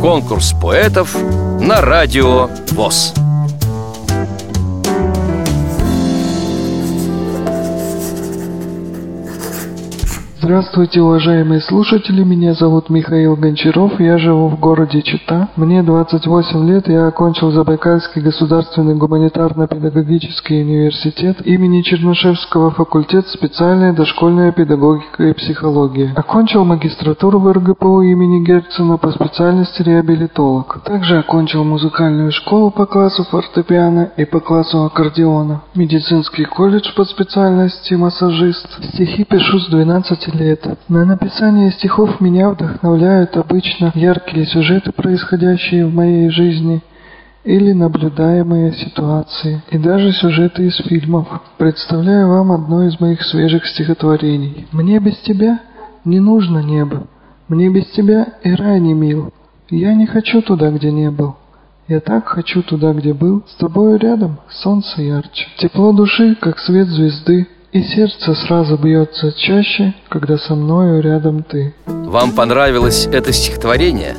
Конкурс поэтов на радио ВОЗ. Здравствуйте, уважаемые слушатели, меня зовут Михаил Гончаров, я живу в городе Чита. Мне 28 лет, я окончил Забайкальский государственный гуманитарно-педагогический университет имени Чернышевского факультет специальная дошкольная педагогика и психология. Окончил магистратуру в РГПУ имени Герцена по специальности реабилитолог. Также окончил музыкальную школу по классу фортепиано и по классу аккордеона. Медицинский колледж по специальности массажист. Стихи пишу с 12 лет. На написание стихов меня вдохновляют обычно яркие сюжеты, происходящие в моей жизни, или наблюдаемые ситуации, и даже сюжеты из фильмов. Представляю вам одно из моих свежих стихотворений. «Мне без тебя не нужно небо, мне без тебя и рай не мил. Я не хочу туда, где не был». Я так хочу туда, где был, с тобою рядом солнце ярче. Тепло души, как свет звезды, и сердце сразу бьется чаще, когда со мною рядом ты. Вам понравилось это стихотворение?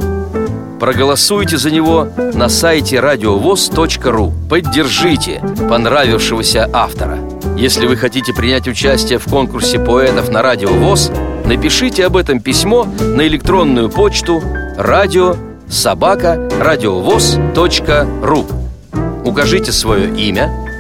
Проголосуйте за него на сайте радиовоз.ру Поддержите понравившегося автора Если вы хотите принять участие в конкурсе поэтов на Радио ВОЗ Напишите об этом письмо на электронную почту радио собака радиовоз.ру Укажите свое имя,